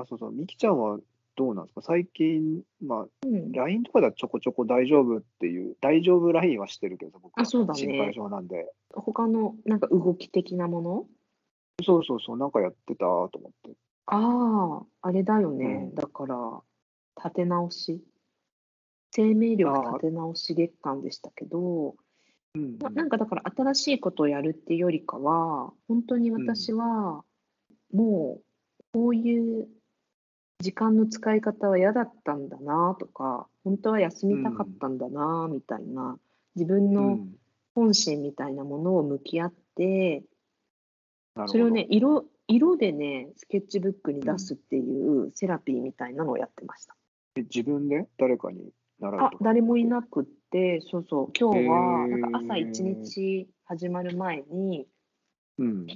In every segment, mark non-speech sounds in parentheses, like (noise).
あ、そうそう、みきちゃんはどうなんですか？最近、まあ、うん。LINE とかではちょこちょこ大丈夫っていう、大丈夫 LINE はしてるけど、僕はあそうだね心配性なんで。他のなんか動き的なもの？そうそうそう、なんかやってたと思って。ああ、あれだよね。うんだから、立て直し。生命力立て直し月間でしたけど、うんななんかだから新しいことをやるっていうよりかは、本当に私は、もう、こういう時間の使い方は嫌だったんだなとか、本当は休みたかったんだなみたいな、自分うのん本心みたいなものを向き合って、なるほどそれをね、色、色でね、スケッチブックに出すっていうセラピーみたいなのをやってました。え自分で？誰かに習うあ。誰もいなくって、そうそう、今日は、なんか朝一日始まる前に、うん。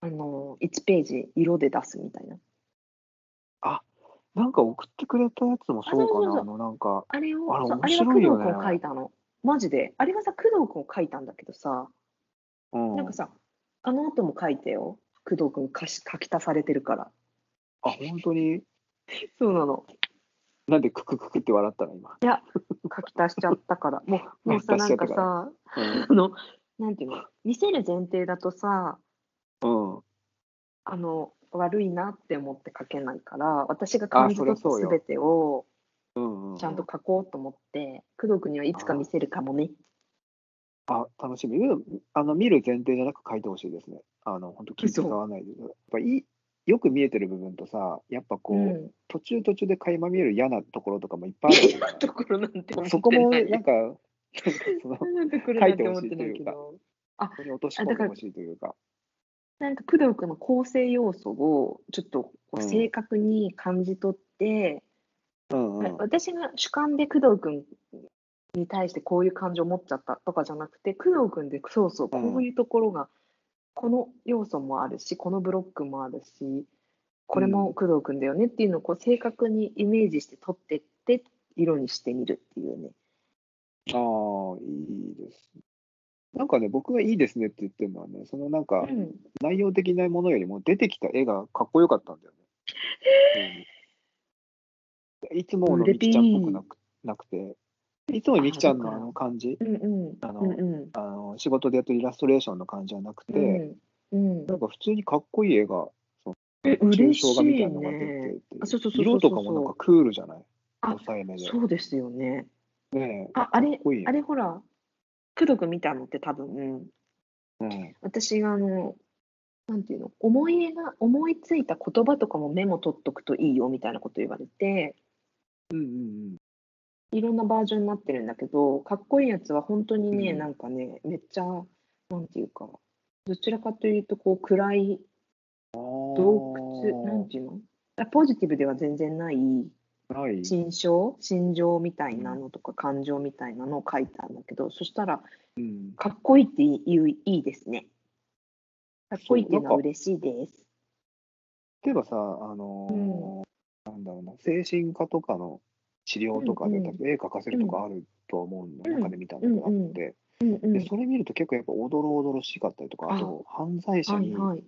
あの、1ページ色で出すみたいな。なんか送ってくれたやつもそうかな。あの、なんか、あれを、あれ面そうあれは工白いよね藤君書いたの。マジで。あれはさ、工藤君書いたんだけどさ、うん。なんかさ、あの後も書いてよ。工藤君書し書き足されてるから。あ、本当に、(laughs) そうなの。なんでククククって笑ったの今？いや、書き足しちゃったから。もう、(laughs) もうさ、出しちゃったなんかさ、あの、なんていうの、見せる前提だとさ、うん。うん。あの、悪いなって思って書けないから、私が感じ取ったそりゃそうよすべてをうんうん。ちゃんと書こうと思って、工藤君にはいつか見せるかもね。あ、楽しみ。あの、見る前提じゃなく書いてほしいですね。あの、本当気使わないで。やっぱいい、よく見えてる部分とさ、やっぱこう、うん。途中途中で垣間見える嫌なところとかもいっぱいあるじゃない (laughs) ところなんて。そこもなんか、(laughs) なんかその、なんか来るなんて思ってないけど。ここに落とし込んでほしいというか。なんか工藤君の構成要素をちょっとこううん正確に感じ取って、うんうん。私が主観で工藤君に対してこういう感情を持っちゃったとかじゃなくて工藤君でそうそうこういうところが、この要素もあるしこのブロックもあるしこれも工藤君だよねっていうのをこう正確にイメージして取ってって色にしてみるっていうね。ああ、いいですね。なんかね、僕がいいですねって言ってるのはね、そのなんかうん、内容的なものよりも出てきた絵がかっこよかったんだよね。うん。いつものみきちゃんっぽくなくなくて、いつもみきちゃんのあの感じ、あの仕事でやってるイラストレーションの感じじゃなくて、なんか普通にかっこいい絵が、え嬉し抽象画みたいいなのが出てね。て色とかもなんかクールじゃない？あ抑えめで。そうですよね。ねえ。あ、あれあれほら、工藤君見たのって多分、うん。私があの、なんていうの、思い絵が、思いついた言葉とかもメモ取っとくといいよみたいなこと言われて、うんうんいろんなバージョンになってるんだけど、かっこいいやつは本当にね、うんなんかね、めっちゃ、なんていうか、どちらかというと、こう、暗いうん。洞窟、なんていうのあポジティブでは全然ない心象、心情みたいなのとか感情みたいなのを書いたんだけど、そしたら、うん。かっこいいって言ういいですね。かっこいいっていうのは嬉しいです。例えばさ、あのーなんだろうな、精神科とかの治療とかで、うんうん絵描かせるとかあると思うの、うん中で見たのがあって、うんうん。で、それ見ると結構やっぱおどろおどろしかったりとか、あと、犯罪者にはいはい。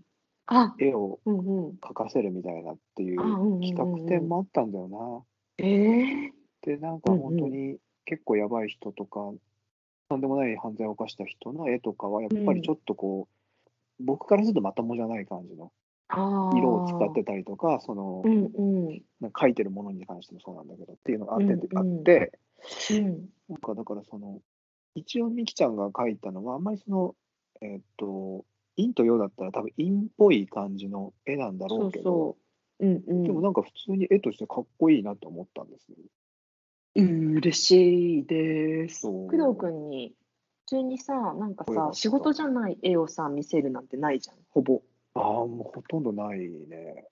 あ、絵をうんうん。描かせるみたいなっていう企画展もあったんだよな。ええで、なんかうんうん本当に結構やばい人とか、とんでもない犯罪を犯した人の絵とかは、やっぱりちょっとこう、僕からするとまともじゃない感じの。色を使ってたりとか、そのう、んうん。なんか描いてるものに関してもそうなんだけどっていうのがあって、うんうんあって、うん。なんかだからその、一応みきちゃんが描いたのは、あんまりその、えーっと、陰と陽だったら多分陰っぽい感じの絵なんだろそううけど、そう。うんうん。でもなんか普通に絵としてかっこいいなと思ったんですね。うん、嬉しいです。そう工藤君に、普通にさ、なんかさ、仕事じゃない絵をさ、見せるなんてないじゃん、ほぼ。ああ、もうほとんどないね。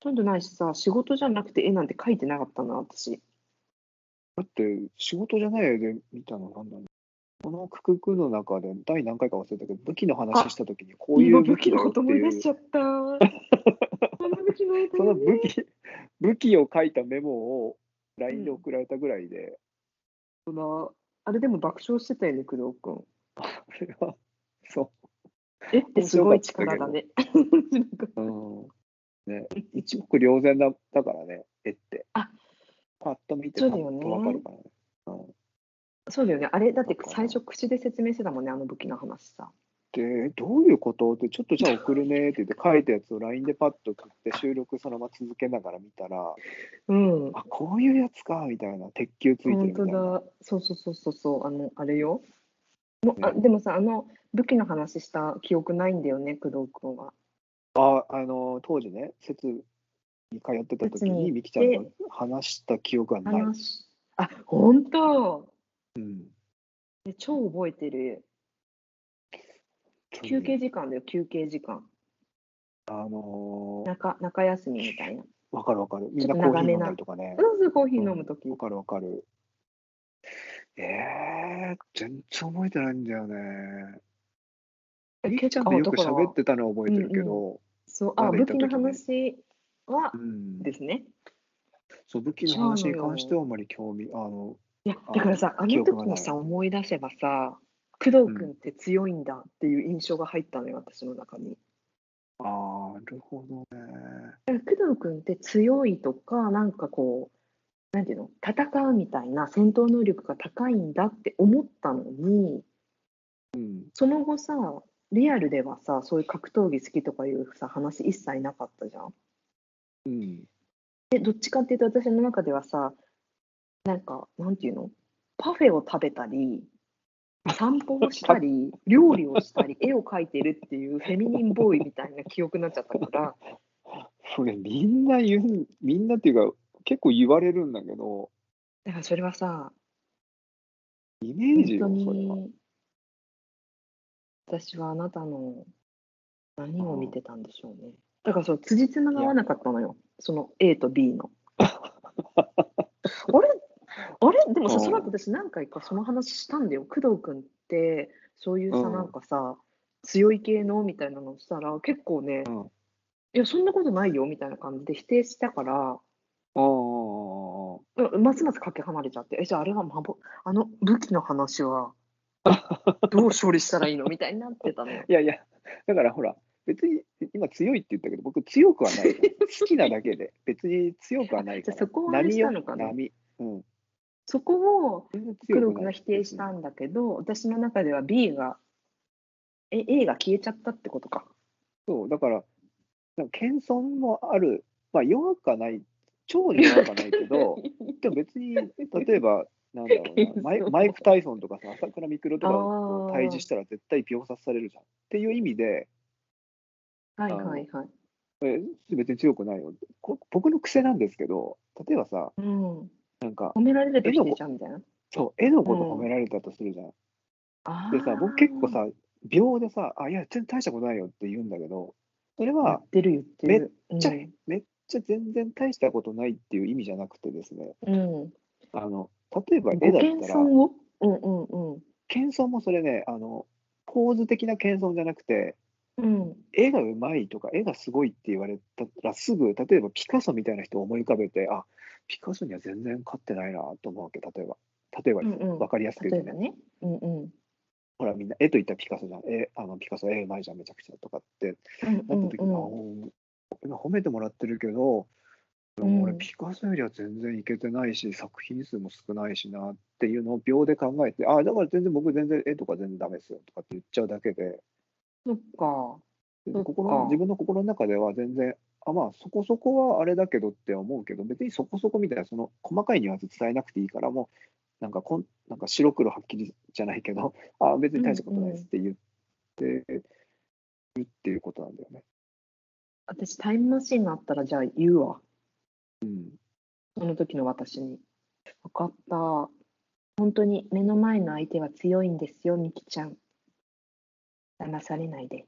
ほとんどないしさ、仕事じゃなくて絵なんて描いてなかったな、私。だって仕事じゃない絵で見たのなんだろう。このクククの中で第何回か忘れたけど、武器の話したときにこういう武器だよっ思いいう出しちゃった。その武器、武器を書いたメモを LINE で送られたぐらいで、そのあれでも爆笑してたよね、工藤君。(laughs) これは、そ絵ってすごい力だね。(laughs) う。うん。ね、一目瞭然だだからね、絵って。あパッと見てパッとわかるからね。うんそうだよね。あれ、だって最初口で説明してたもんね、あの武器の話さ。で、どういうこと？って、ちょっとじゃあ送るねって言って書いたやつを LINE でパッと送って収録そのまま続けながら見たら、うん。あ、こういうやつか、みたいな、鉄球ついてる本当みたいな。だ。そうそうそうそうそう、あの、あれよ。もあねでもさ、あの武器の話した記憶ないんだよね、工藤君は。あ、あの、当時ね、説に通ってた時説にに、みきちゃんと話した記憶はない。話。あ、本当。うん。で超覚えてる。休憩時間だよ、休憩時間。あのー中中休みみたいな。わかるわかる。みんなコーヒー飲んだりとかね。そうそう、コーヒー飲むとき。わかるわかる。えー、全然覚えてないんだよね。えみきちゃんとよく喋ってたのは覚えてるけど、そう、あ、まだ武器の話はうんですね。そう武器の話に関してはあまり興味、あの、いや、あだからさ、あの記憶がない時にさ、思い出せばさ、工藤君って強いんだっていう印象が入ったのよ、私の中に。あーなるほどね。だから工藤君って強いとか、なんかこう、なんていうの、戦うみたいな戦闘能力が高いんだって思ったのに、うん。その後さ、リアルではさ、そういう格闘技好きとかいうさ、話一切なかったじゃん。うん。で、どっちかっていうと私の中ではさ、なんか、なんていうの？パフェを食べたり、散歩をしたり、(laughs) 料理をしたり、絵を描いてるっていうフェミニンボーイみたいな記憶になっちゃったから、それみんな言う、みんなっていうか、結構言われるんだけど、だからそれはさ、イメージよ、それは。に、私はあなたの何を見てたんでしょうね。だからそう、辻褄が合わなかったのよ。その A と B の。(laughs) あれ？あれ？でもさ、うんその後私何回かその話したんだよ。工藤君って、そういうさ、うんなんかさ、強い系のみたいなのをしたら、結構ね、うんいや、そんなことないよみたいな感じで否定したから、ますますかけ離れちゃって、え、じゃああれはまぼ、あの武器の話は、(laughs) どう処理したらいいの？みたいになってたのよ。いやいや、だからほら、別に今強いって言ったけど、僕強くはない。(laughs) 好きなだけで、別に強くはないから。じゃあそこはあれしたのかな？波。うん。そこを全然工強くが否定したんだけど、私の中では B が、え、A が消えちゃったってことか。そう、だから、なんか謙遜もある、まあ弱くはない、超に弱くはないけど、(laughs) でも別に、例えば、なんだろうな、マイマイク・タイソンとかさ、朝倉未来とかと対峙したら絶対秒殺されるじゃん。っていう意味で、はいはいはい。え別に強くないよ。こ僕の癖なんですけど、例えばさ、うん。なんか、褒められるとゃうみたいな。そう、絵のこと褒められたとするじゃん。あでさ、僕結構さ、秒でさ、あ、いや、全然大したことないよって言うんだけど、それ言はっ、てる言ってる。めっちゃ、めっちゃ全然大したことないっていう意味じゃなくてですね、うん。うん。あの、例えばご絵だったら、謙遜を？うんうんうん。謙遜もそれね、あの、ポーズ的な謙遜じゃなくて、うん。絵がうまいとか、絵がすごいって言われたらすぐ、例えばピカソみたいな人を思い浮かべて、あ、ピカソには全然勝ってないなと思うわけ、例えば。例えばうんうんわかりやすく言うとね。ね。うんうん。ほら、みんな絵といったらピカソじゃん。絵、あのピカソ絵うまいじゃん、めちゃくちゃとかってうんなった時に、褒めてもらってるけど、俺、うんピカソよりは全然いけてないし、作品数も少ないしなっていうのを秒で考えて、ああ、だから全然僕、全然絵とか全然ダメですよとかって言っちゃうだけで、そっか。そっか心の自分の心の中では全然、あまあ、そこそこはあれだけどって思うけど、別にそこそこみたいな、その細かいニュアンス伝えなくていいから、もう、なんかこん、なんか白黒はっきりじゃないけど、(laughs) あ別に大したことないですって言ってるっていうことなんだよね。私、タイムマシンがあったら、じゃあ言うわ。うん。その時の私に。分かった。本当に目の前の相手は強いんですよ、みきちゃん。騙されないで。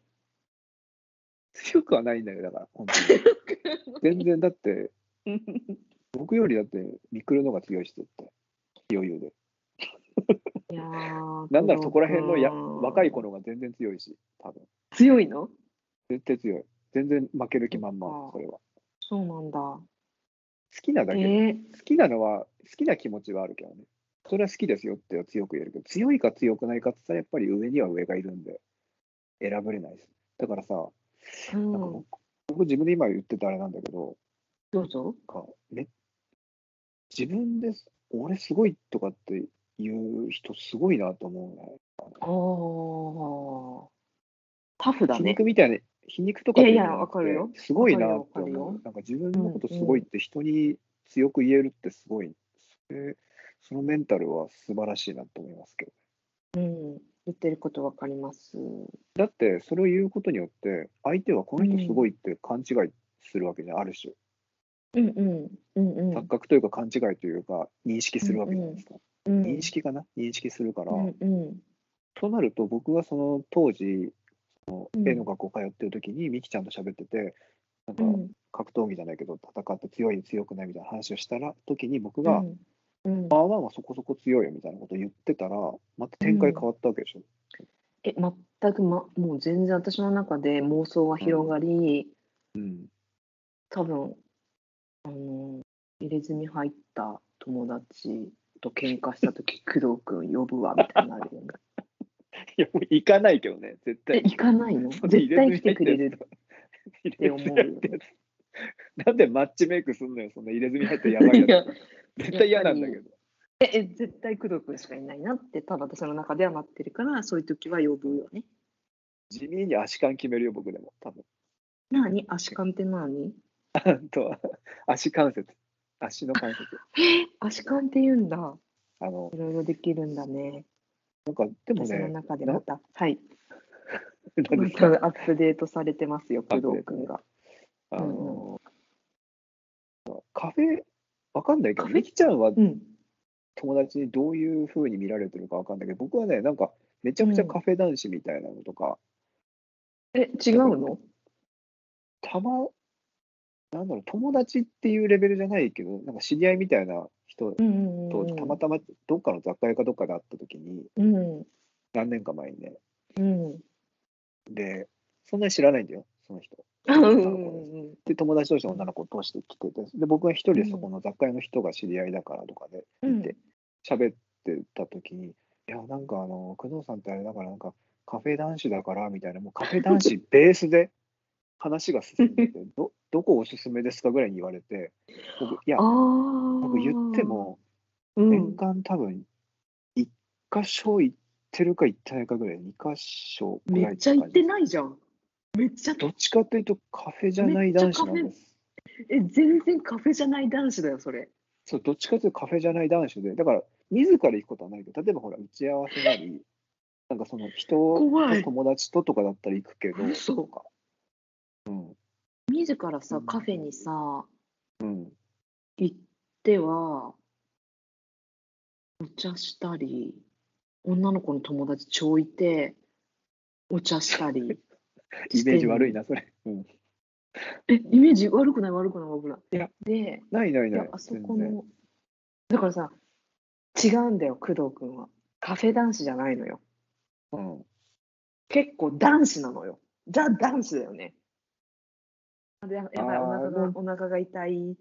強くはないんだよ、だから、本当に。(laughs) 全然、だって、(laughs) 僕よりだって、ミクルの方が強いし、絶対。余裕で。いやー (laughs) なんならそこら辺のや若い頃が全然強いし、多分。強いの？絶対強い。全然負ける気満々、かそれは。好そうなんだ。きなだけでえー、好きなのは、好きな気持ちはあるけどね。それは好きですよって強く言えるけど、強いか強くないかって言ったら、やっぱり上には上がいるんで、選べれないです。だからさ、うんなんか僕僕自分で今言ってたあれなんだけど、どうぞ。かめ自分です、俺すごいとかって言う人すごいなと思うね。ああ。タフだ皮ね。肉みたいな、皮肉とかいやいやわかるよすごいなって思う。なんか自分のことすごいって人に強く言えるってすごい。それそのメンタルは素晴らしいなと思いますけど。うん。言ってることわかります。だって、それを言うことによって、相手はこの人すごいって勘違いするわけじゃん、ある種。うんうん。うんうん。錯覚というか勘違いというか、認識するわけじゃないですか。うん認識かな？認識するから、うんうん。となると、僕がその当時、そのうん絵の学校通ってる時に、ミキちゃんと喋ってて、なんかうん格闘技じゃないけど、戦って強い、強くないみたいな話をしたら、時に僕が、うんうんまあまあまあそこそこ強いよみたいなことを言ってたら、また展開変わったわけでしょ？え、全く、ま、もう全然私の中で妄想は広がり、うん。多分、あの、入れ墨入った友達と喧嘩したとき、工藤君呼ぶわ、みたいになるよね。(laughs) いや、もう行かないけどね、絶え、対。行かないの？(laughs) 絶対来てくれる。入って思うよね (laughs) なんでマッチメイクすんのよ、そんな入れ墨入ってやばいいややつ。(laughs) 絶対嫌なんだけど。え、え絶対工藤君しかいないなって、多分私の中ではなってるから、そういう時は呼ぶよね。地味に足感決めるよ、僕でも、多分。何？足感って何？(laughs) あと、足関節。足の関節。え、足感って言うんだ。あの、いろいろできるんだね。なんか、でも私のね、中でまた、はい。アップデートされてますよ、工藤君が。あの、カフェ、わかんないけど、みきちゃんはうん。友達にどういうふうに見られてるかわかんないけど、僕はね、なんか、めちゃくちゃカフェ男子みたいなのとか、え、違うの？たま、なんだろう、友達っていうレベルじゃないけど、なんか知り合いみたいな人うんうんと、たまたまどっかの雑貨屋かどっかで会った時に、うん。何年か前にね、うん。で、そんなに知らないんだよ、その人。で、友達として女の子を通して来てて、で、僕が一人でそこの雑貨屋の人が知り合いだからとかでうんいて、喋ってた時に、いや、なんかあの、工藤さんってあれだから、なんかカフェ男子だからみたいな、もうカフェ男子ベースで話が進んでて、(laughs) ど、どこおすすめですかぐらいに言われて、僕、いや。僕言って、も、うん、年間多分、1箇所行ってるか行ってないかぐらい、2箇所ぐめらいっちゃ行っていないじゃん。めっちゃ、どっちかというとカフェじゃない男子なんです。え、全然カフェじゃない男子だよ、それ。そう、どっちかというとカフェじゃない男子で、だから、自ら行くことはないけど、例えばほら、打ち合わせなり、(laughs) なんかその人友達ととかだったら行くけど、嘘とか。うん。自らさ、カフェにさ、うん。行っては、お茶したり、女の子の友達超いて、お茶したり。(laughs) イメージ悪いな、それ。うん。え、イメージ悪くない悪くない悪くない。いやで、ないないない。いやあそこの、だからさ、違うんだよ、工藤君は。カフェ男子じゃないのよ。うん。結構男子なのよ。ザ男子だよね。でややばい、お腹うんが、お腹が痛い。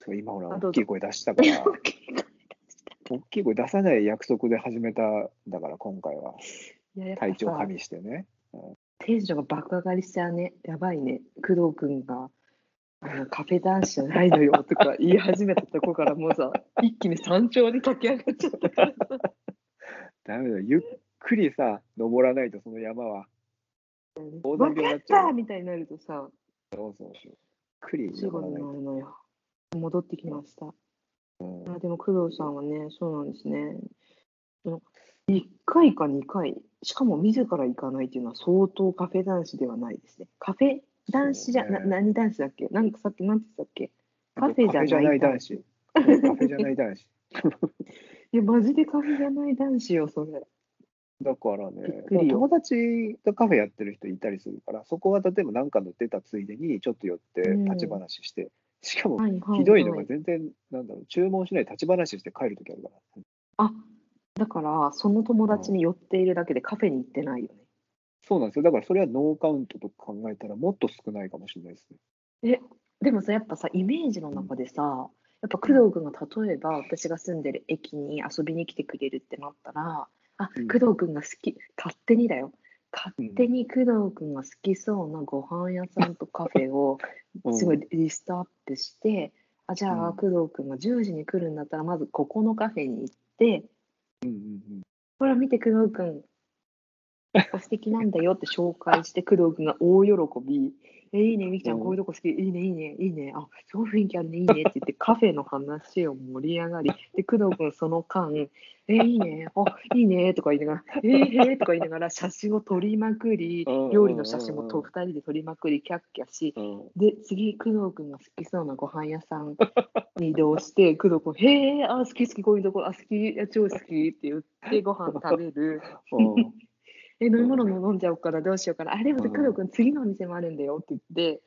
そう今ほら、大きい声出したから、(laughs) 大きい声出さない約束で始めたんだから、今回は。体調加さ味してね。テンションが爆上がりしちゃうね。やばいね。工藤君が、カフェ男子じゃないのよとか言い始めたとこからもうさ、一気に山頂に駆け上がっちゃったからさ。ダメだよ。ゆっくりさ、登らないと、その山は。高山分かっ病になっちゃうたみたいになるとさ、そうそうそう。ゆっくりすぐに登らないと。なるのよ。戻ってきました。うんあでも工藤さんはね、そうなんですね。その1回か2回、しかも自ら行かないっていうのは相当カフェ男子ではないですね。カフェ男子じゃ、な何男子だっけ？なんかさっき何て言ってたっけ？カフェじゃない男子。カフェじゃない男子。(laughs) いや、マジでカフェじゃない男子よ、それ。だからね、友達がカフェやってる人いたりするから、そこは例えば何かの出たついでにちょっと寄ってうん立ち話して、しかもひどいのがはい全然、なんだろう、注文しないで立ち話して帰るときあるから。あ、だから、その友達に寄っているだけでカフェに行ってないよね。そうなんですよ。だからそれはノーカウントと考えたらもっと少ないかもしれないですね。でもさ、やっぱさ、イメージの中でさ、やっぱ工藤君が例えば私が住んでる駅に遊びに来てくれるってなったら、あ、うん工藤君が好き、勝手にだよ。勝手に工藤君が好きそうなご飯屋さんとカフェを (laughs) すごいリストアップして、あじゃあうん工藤君が10時に来るんだったらまずここのカフェに行ってうんうんほら見て工藤君素敵なんだよって紹介して工藤君が大喜び。えいいねみきちゃうん。んこういうとこ好き。いいねいいねいいね。あすごい雰囲気あるね。いいねって言ってカフェの話を盛り上がり。で工藤君その間えいいね。あいいね。とか言いながらえー、へー。とか言いながら写真を撮りまくり。料理の写真もと2人で撮りまくりキャッキャし。で次工藤君が好きそうなご飯屋さんに移動して (laughs) 工藤君へえあ好き好きこういうとこあ好き超好きって言ってご飯食べる。うんえ飲み物も飲んじゃおうかなどうしようかなあでもうん。工藤君次のお店もあるんだよって言って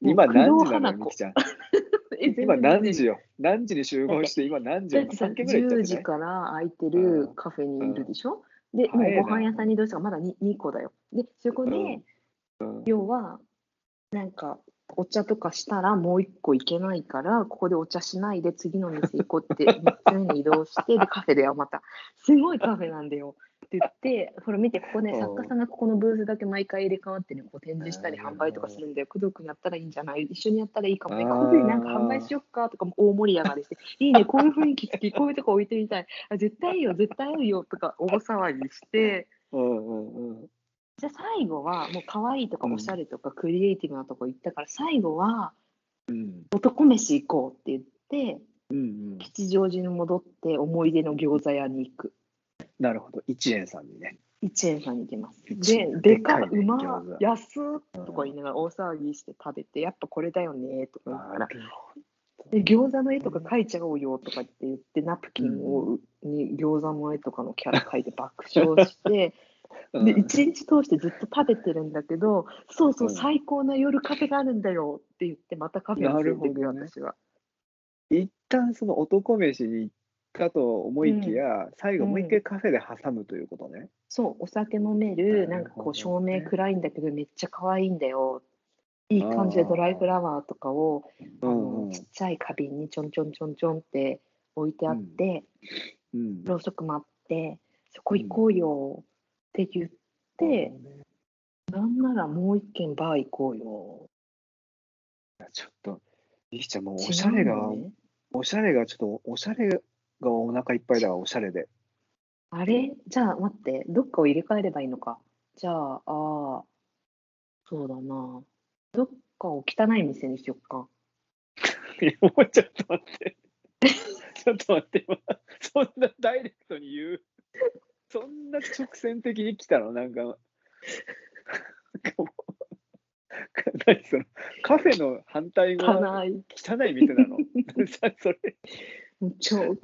今何時なのみきちゃん。(laughs) え全然今何時よ？何時に集合して今何時よ？だってさ3件ぐらい行っ10たんじゃない？時から空いてるカフェにいるでしょ、でもう早いな。ご飯屋さんに移動したからまだ 2, 2個だよ。でそこで、うん。うん。要はなんかお茶とかしたらもう一個行けないからここでお茶しないで次の店行こうって3つ目に移動してでカフェではまた。すごいカフェなんだよって言ってほら見てここねうん。作家さんがここのブースだけ毎回入れ替わってねこう展示したりうん。販売とかするんだよ。工藤君やったらいいんじゃない？一緒にやったらいいかもね。こういうふうになんか販売しよっかとかも大盛り上がりしていいねこういう雰囲気好きこういうとこ置いてみたい。あ絶対いいよ絶対いいよとか大騒ぎして。うんうんうん。じゃあ最後はもう可愛いとかうん。おしゃれとかクリエイティブなとこ行ったから最後はうん。男飯行こうって言ってうんうん。吉祥寺に戻って思い出の餃子屋に行くなるほど。一円さんにね。一円さんに行きます。一で円でかいうま安っとか言いながら大騒ぎして食べてやっぱこれだよねとか言いながらで餃子の絵とか描いちゃおうよとかって言ってナプキンをに餃子の絵とかのキャラ描いて爆笑して (laughs) うん。で一日通してずっと食べてるんだけど、そうそう、うん。最高な夜カフェがあるんだよって言って、またカフェに連れていくよ、ね。私は。一旦その男飯に行ったと思いきや、最後もう一回カフェで挟むということね。そう、お酒飲める、なんかこう、照明暗いんだけど、めっちゃ可愛いんだよ。いい感じでドライフラワーとかを、ちっちゃい花瓶にちょんちょんちょんちょんって置いてあって、うん。ろうそくもあって、そこ行こうよって言って、なんならもう一軒バー行こうよ。ちょっと、いきちゃんもうおしゃれが、おしゃれがちょっと、おしゃれがお腹いっぱいだわ、おしゃれで。あれ？じゃあ待って、どっかを入れ替えればいいのか。じゃあ、ああ、そうだな。どっかを汚い店にしよっか。い (laughs) やもうちょっと待って。ちょっと待って、今そんなダイレクトに言う？そんな直線的に来たの？なんか。なんかもう何その？カフェの反対語は汚い。店なの？さ (laughs) それ超。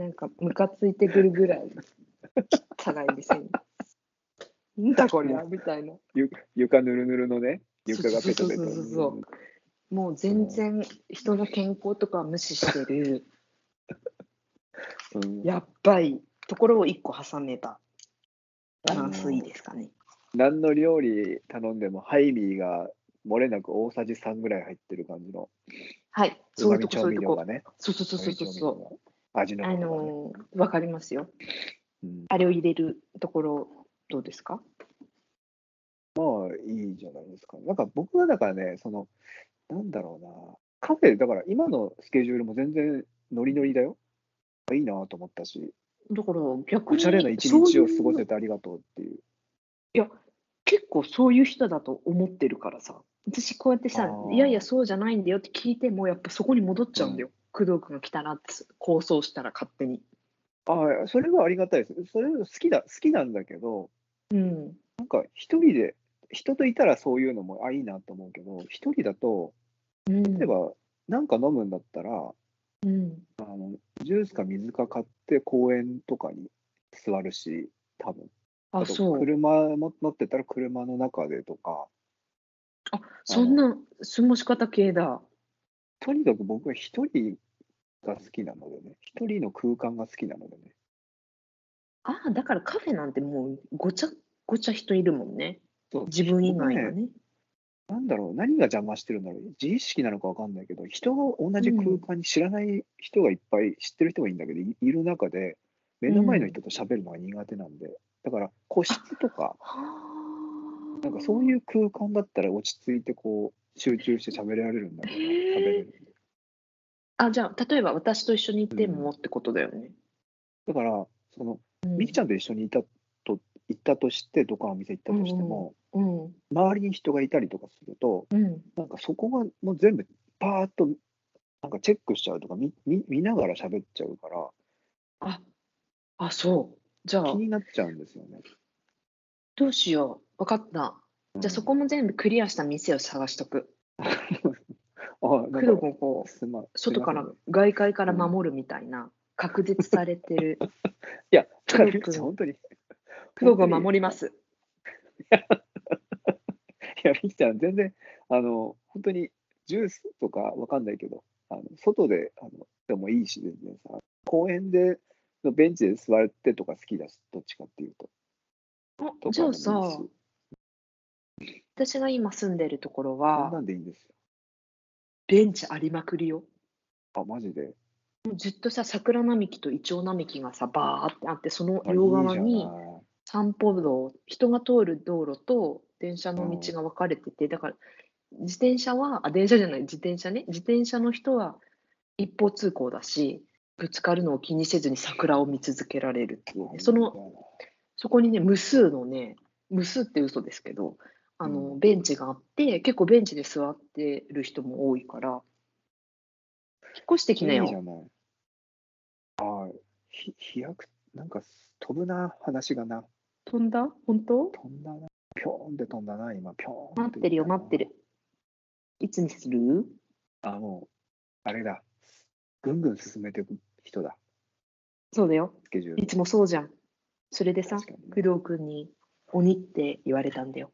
なんか、ムカついてくるぐらい汚い店に。なんだこりゃみたいな。ゆ床ぬるぬるのね。床がペトペトそうそうそうそうもう全然人の健康とかは無視してる、うん。やっばいところを一個挟めば、バランスいいですかね。何の料理頼んでもハイミーが漏れなく大さじ3ぐらい入ってる感じの。はい、うそういうとこ、まみ調そういうとこ。そうそうそうそうそ。う味のねのーわかりますよ。うんあれを入れるところ、どうですか？まあいいじゃないですか。なんか僕はだからね、その、なんだろうな、カフェ、だから今のスケジュールも全然ノリノリだよ。いいなと思ったし、だから逆におしゃれな一日を過ごせてありがとうっていう。いや、結構そういう人だと思ってるからさ。私こうやってさいやいやそうじゃないんだよって聞いても、やっぱそこに戻っちゃうんだよ。工藤君が来たなって構想したら勝手に。ああ、それはありがたいです。それ好きだ、好きなんだけど、うん。なんか一人で、人といたらそういうのも、あ、いいなと思うけど、一人だと、うん。例えば、なんか飲むんだったら、うん。あのジュースか水か買って公園とかに座るし、多分あ、とそう。車も乗ってたら車の中でとか、あ、そんな過ごし方系だ。とにかく僕は一人が好きなのでね、一人の空間が好きなのでね。ああ、だからカフェなんてもうごちゃごちゃ人いるもんね。そう自分以外がね。なんだろう、何が邪魔してるんだろう、自意識なのか分かんないけど、人が同じ空間に知らない人がいっぱい、知ってる人がいいんだけど、いいる中で、目の前の人と喋るのが苦手なんで、だから個室とか、なんかそうう。いう空間だったら落ち着いてこう集中して喋られるんだけど、へ喋れえ。る。あ、じゃあ、例えば私と一緒に行ってうん。もってことだよね。だから、その、うん。みきちゃんと一緒にいたと行ったとして、どっかのお店行ったとしてうんも、うん。うん。周りに人がいたりとかすると、うん。なんかそこがもう全部パーッとなんかチェックしちゃうとか、みみ見ながら喋っちゃうから、あ、あ、そう。じゃ気あ、になっちゃうんですよね。どうしよう。わかった。うん。じゃあそこも全部クリアした店を探しとく。(laughs) あ、なん工藤か、君こう、すま、外から。外界からうん。守るみたいな、確実されてる。(laughs) いや、だから工藤みきちゃん、君、本当に、工藤君守ります。いや、みきちゃん、全然、あの、本当にジュースとかわかんないけど、あの外であのでもいいし、全然さ、公園でのベンチで座ってとか好きだし、どっちかっていうと。あ、とじゃあさ、し、私が今住んでるところそんなは、んでいいんですよ。ベンチありまくりよ。あ、マジで？もうずっとさ、桜並木とイチョウ並木がさ、バーってあって、その両いじゃ側にない。散歩道、人が通る道路と電車のうん。道が分かれてて、だから自転車は、あ、電車じゃない、自転車ね、自転車の人は一方通行だし、ぶつかるのを気にせずに桜を見続けられるっていうあ、ね、いその。そこにね、無数のね、無数って嘘ですけど、あうの、ん。ベンチがあって、結構ベンチで座ってる人も多いから、引っ越してきなよ。いいじゃない。あ、ひ、飛躍、なんか飛ぶな、話がな。飛んだ？本当？飛んだな。ぴょーんって飛んだな、今、ぴょーんっ待っててるよ、待ってな。る。いつにする？あ、もう、あれだ。ぐんぐん進めていく人だ、そうだよ。スケジュールを。いつもそうじゃん。それでさ、ね。工藤君に鬼って言われたんだよ。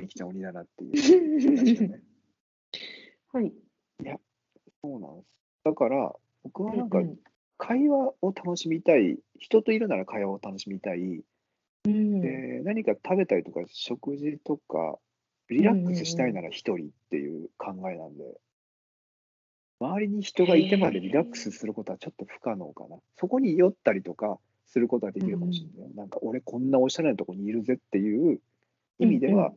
みきちゃん鬼だなっていうね。(laughs) はい。いや、そうなんです。だから、僕はうなんんか、う会話を楽しみたい、人といるなら会話を楽しみたい、ん。うん。で、何か食べたりとか、食事とか、リラックスしたいなら一人っていう考えなんで、周りに人がいてまでリラックスすることはちょっと不可能かな。そこに酔ったりとかすることはできるかもしれない。なんか、俺こんなおしゃれなとこにいるぜっていう意味では、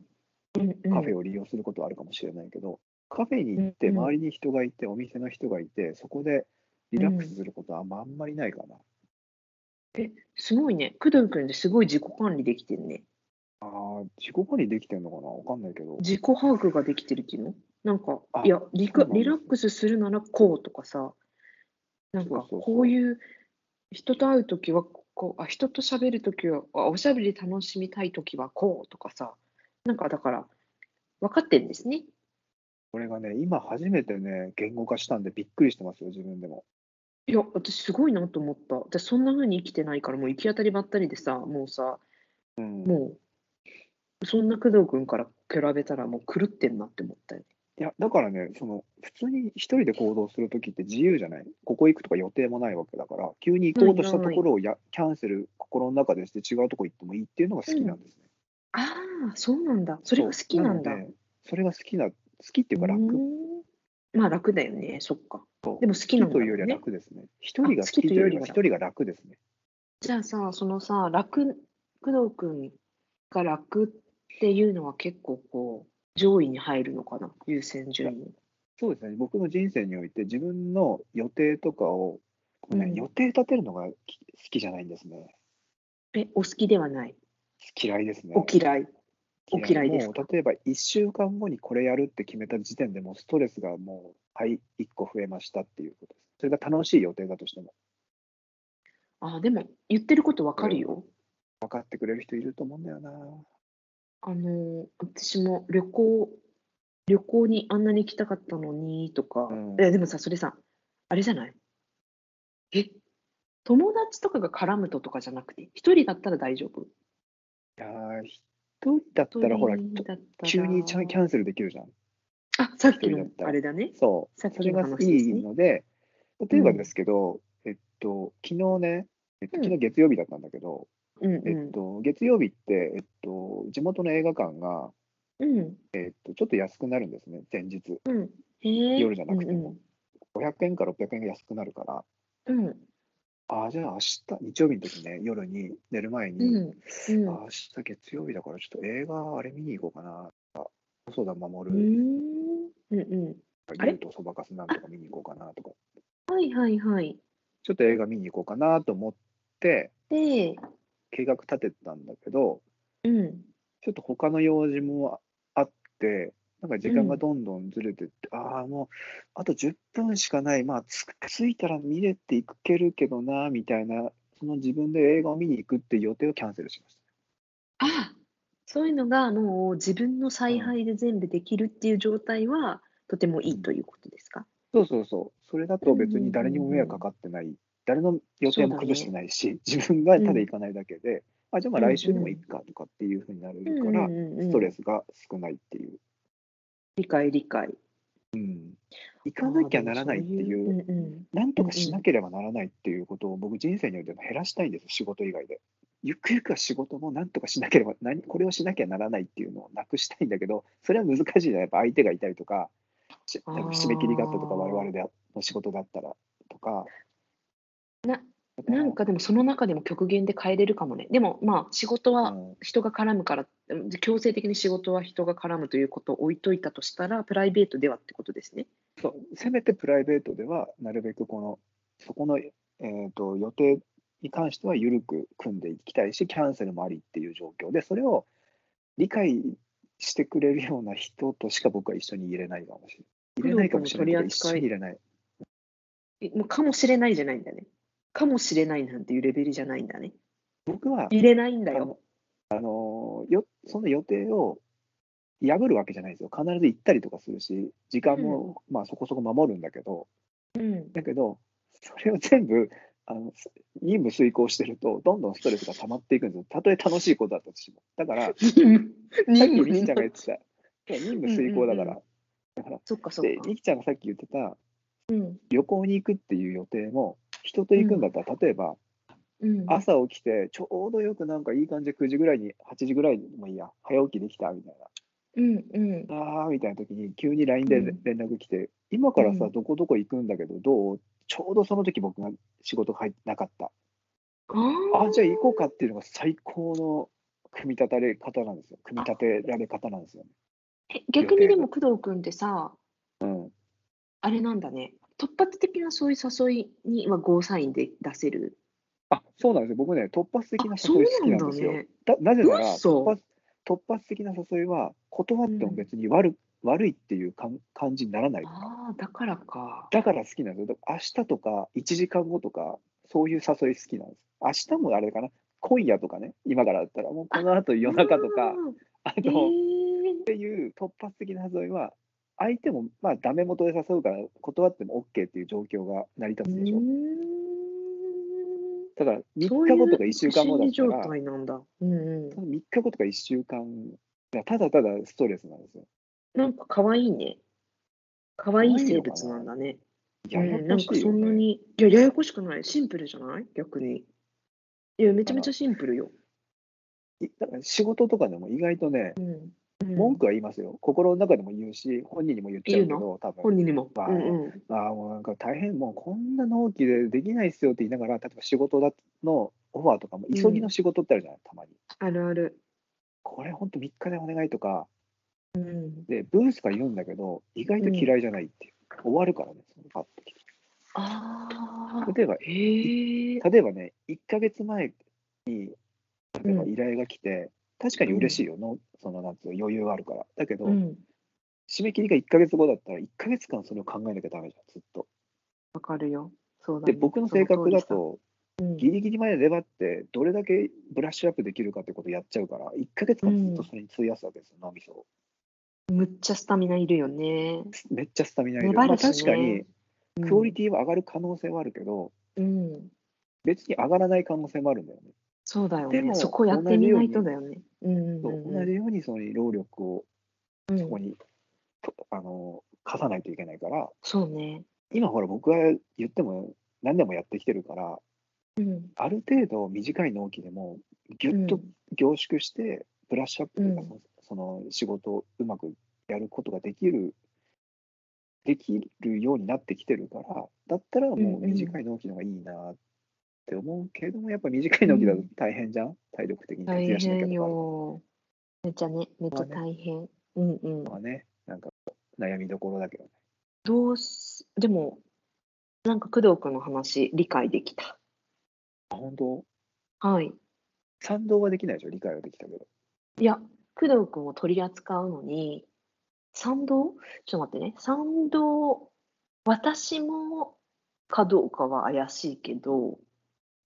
カフェを利用することはあるかもしれないけど、カフェに行って、周りに人がいて、お店の人がいて、そこでリラックスすることはあんまりないかな。え、すごいね。工藤君ってすごい自己管理できてるね。ああ、自己管理できてんのかな？わかんないけど。自己把握ができてるっていうの？なんか、あいやリカ、そうなんですリラックスするならこうとかさ、なんかこういう人と会うときはこう、あ、人と喋るときは、あおしゃべり楽しみたいときはこうとかさ、なんかだから、分かってるんですね。これがね、今初めてね、言語化したんでびっくりしてますよ、自分でも。いや、私すごいなと思った。私そんな風に生きてないから、もう行き当たりばったりでさ、もうさ、うん、もう、そんな工藤君から比べたらもう狂ってんなって思ったよ。いや、だからね、その普通に一人で行動するときって自由じゃない？ここ行くとか予定もないわけだから、急に行こうとしたところをやキャンセル、心の中でして違うとこ行ってもいいっていうのが好きなんですね。ああ、そうなんだ。それが好きなんだ。そそれが好きな、好きっていうか楽。まあ楽だよね、そっか。でも好きなんだろう好きというよりはね。楽ですね。一人があ好きというよりは好きというよりは一人が楽ですね。じゃあさ、そのさ、楽、工藤君が楽っていうのは結構こう、上位に入るのかな、優先順位に。そうですね。僕の人生において自分の予定とかを、ねうん予定立てるのがき好きじゃないんですね。え、お好きではない。嫌いですね。お嫌い。お嫌いですか？もう例えば1週間後にこれやるって決めた時点でもうストレスがもう、はい、1個増えましたっていうことです。それが楽しい予定だとしても、あ、でも言ってることわかるよ。分かってくれる人いると思うんだよな。あの、私も旅行、旅行にあんなに行きたかったのにとか、うん。えでもさ、それさ、あれじゃない？え、友達とかが絡むととかじゃなくて、一人だったら大丈夫？いやー、一人だったらほら、急にキャンセルできるじゃん。あ、さっきのあれだね。そう。さっきのそれがい話ですね。いので、例えばですけど、えっと、昨日ね、えっと、うん。昨日月曜日だったんだけど、うんえっと、月曜日って、えっと、地元の映画館が、うん。うん。えっと、ちょっと安くなるんですね、前日。うん。夜じゃなくてもうん500円から600円が安くなるから、うん。うん。あ、じゃあ明日、日曜日の時ね、夜に寝る前うに、ん。うん。あ明日月曜日だからちょっと映画あれ見に行こうかな。細田守、ん。うんうん。竜とそばかすなんとか見に行こうかなとか、はいはいはい。ちょっと映画見に行こうかなと思って、で、計画立てたんだけど、うん。ちょっと他の用事もあって、なんか時間がうんどんどんずれてって、ああ、もうあと10分しかない、まあつ、着いたら見れていけるけどな、みたいな、その自分で映画を見に行くっていう予定をキャンセルしました。あそういうのがもう自分の采配で全部できるっていう状態はとてもいいということですか？そうそうそう、それだと別に誰にも迷惑かかってない、誰の予定も崩してないし、(laughs) 自分がただ行かないだけで、あじゃあまあ来週でもいいかとかっていうふうになるから、ストレスが少ないっていう。理解理解。行かなきゃならないっていう、うんうんなんとかしなければならないっていうことを僕人生においても減らしたいんですよ、仕事以外で。ゆくゆくは仕事もなんとかしなければ、何これをしなきゃならないっていうのをなくしたいんだけど、それは難しいじゃん。やっぱ相手がいたりとか、締め切りがあったとか、我々での仕事だったらとか。ななんかでもその中でも極限で変えれるかもね。でもまあ仕事はうん人が絡むから、強制的に仕事は人が絡むということを置いといたとしたら、プライベートではってことですね。そうせめてプライベートでは、なるべくこの、そこの、えー、と予定に関しては緩く組んでいきたいし、キャンセルもありっていう状況で、それを理解してくれるような人としか僕は一緒に入れないかもしれない。入れないかもしれないけど、一緒に入れない。えもうかもしれないじゃないんだね。かもしれないなんていうレベルじゃないんだね。僕は入れないんだよ。あのよ、その予定を破るわけじゃないんですよ。必ず行ったりとかするし、時間も、まあそこそこ守るんだけど、うん。だけど、それを全部あのす任務遂行してると、どんどんストレスが溜まっていくんですよ。たとえ楽しいことだったとしても。だから、(laughs) さっきみきちゃんが言ってた、任務遂行だから、そっかそっで、か。みきちゃんがさっき言ってた、うん。旅行に行くっていう予定も、人と行くんだったら、例えば、うん。朝起きて、ちょうどよくなんかいい感じで9時ぐらいに、8時ぐらいにもいいや、早起きできたみたいうんうん。な。あーみたいな時に、急に LINE でうん連絡来て、今からさ、うんどこどこ行くんだけど、どう？ちょうどその時僕が仕事入ってなかった。ああ、じゃあ行こうかっていうのが最高の組み立てられ方なんですよ。組み立てられ方なんですよね。え逆にでも工藤君ってさ、うん。あれなんだね。突発的なそういう誘いにはゴーサインで出せる。あ、そうなんですよ。僕ね、突発的な誘い好きななんんですよ。だね。だなぜなら嘘突発、突発的な誘いは断っても別に悪,、悪いっていう感感じにならない。ああ、だからか。だから好きなんですよ。明日とか1時間後とか、そういう誘い好きなんです。明日もあれかな、今夜とかね、今からだったら、もうこの後夜中とか、うんあえの、ーっていう突発的な誘いは、相手もまあダメ元で誘うから断っても OK っていう状況が成り立つでしょ。うーんだから3そういう日後とか1週間後だったら、態なんだ。うんうん。その3日後とか1週間がただただストレスなんですよ。なんか可愛いね。可愛い生物なんだね。ややうん、なんかそ。んなに、いや、ややこしくない。シンプルじゃない？逆に。いや、めちゃめちゃシンプルよ。いだから仕事とかでも意外とね、うん。うん文句は言いますよ。心の中でも言うし、本人にも言っちゃうけど、多分本人にも？まあうんうん。ああ、もうなんか大変、もうこんな納期でできないっすよって言いながら、例えば仕事だのオファーとかも、急ぎの仕事ってあるじゃない、たまに。あるある。これ本当3日でお願いとか、うん。で、ブースから言うんだけど、意外と嫌いじゃないっていう。終わるからね、そのパッとああ。例えば。例えばね、1ヶ月前に、例えばうん依頼が来て、確かに嬉しいよの、そのなんつうの余裕があるから。だけど、うん。締め切りが1ヶ月後だったら、1ヶ月間それを考えなきゃダメじゃん、ずっと。わかるよ。そうだで、ね。僕の性格だそのと、通りさ、ギリギリまで粘って、どれだけブラッシュアップできるかってことをやっちゃうから、1ヶ月間ずっとそれに費やすわけですよ、脳みそを。うん、むっちゃスタミナいるよね。めっちゃスタミナいる。まあ、粘るしね確かに、クオリテティは上がる可能性はあるけど、ィ。うん。別に上がらない可能性もあるんだよね。そうだよね。でもそこやってみないとだよね。うん同じようにその労力をうんそこに、とあの課さないといけないから、そうね。今ほら僕が言っても何でもやってきてるから、うん。ある程度短い納期でもぎゅっと凝縮して、ブラッシュアップというか、うんそのその仕事をうまくやることができる、できるようになってきてるから、だったらもう短い納期の方がいいなっって思うけども、やっぱ短いの時だと大変じゃん、体力的に大変よ。めっちゃね、めっちゃ大変。うんうんの。はね、なんか悩みどころだけどね。どうす、でも、なんか工藤君の話、理解できた。あ本当？はい。賛同はできないでしょ、理解はできたけど。いや、工藤君を取り扱うのに、賛同？ちょっと待ってね。賛同、私もかどうかは怪しいけど、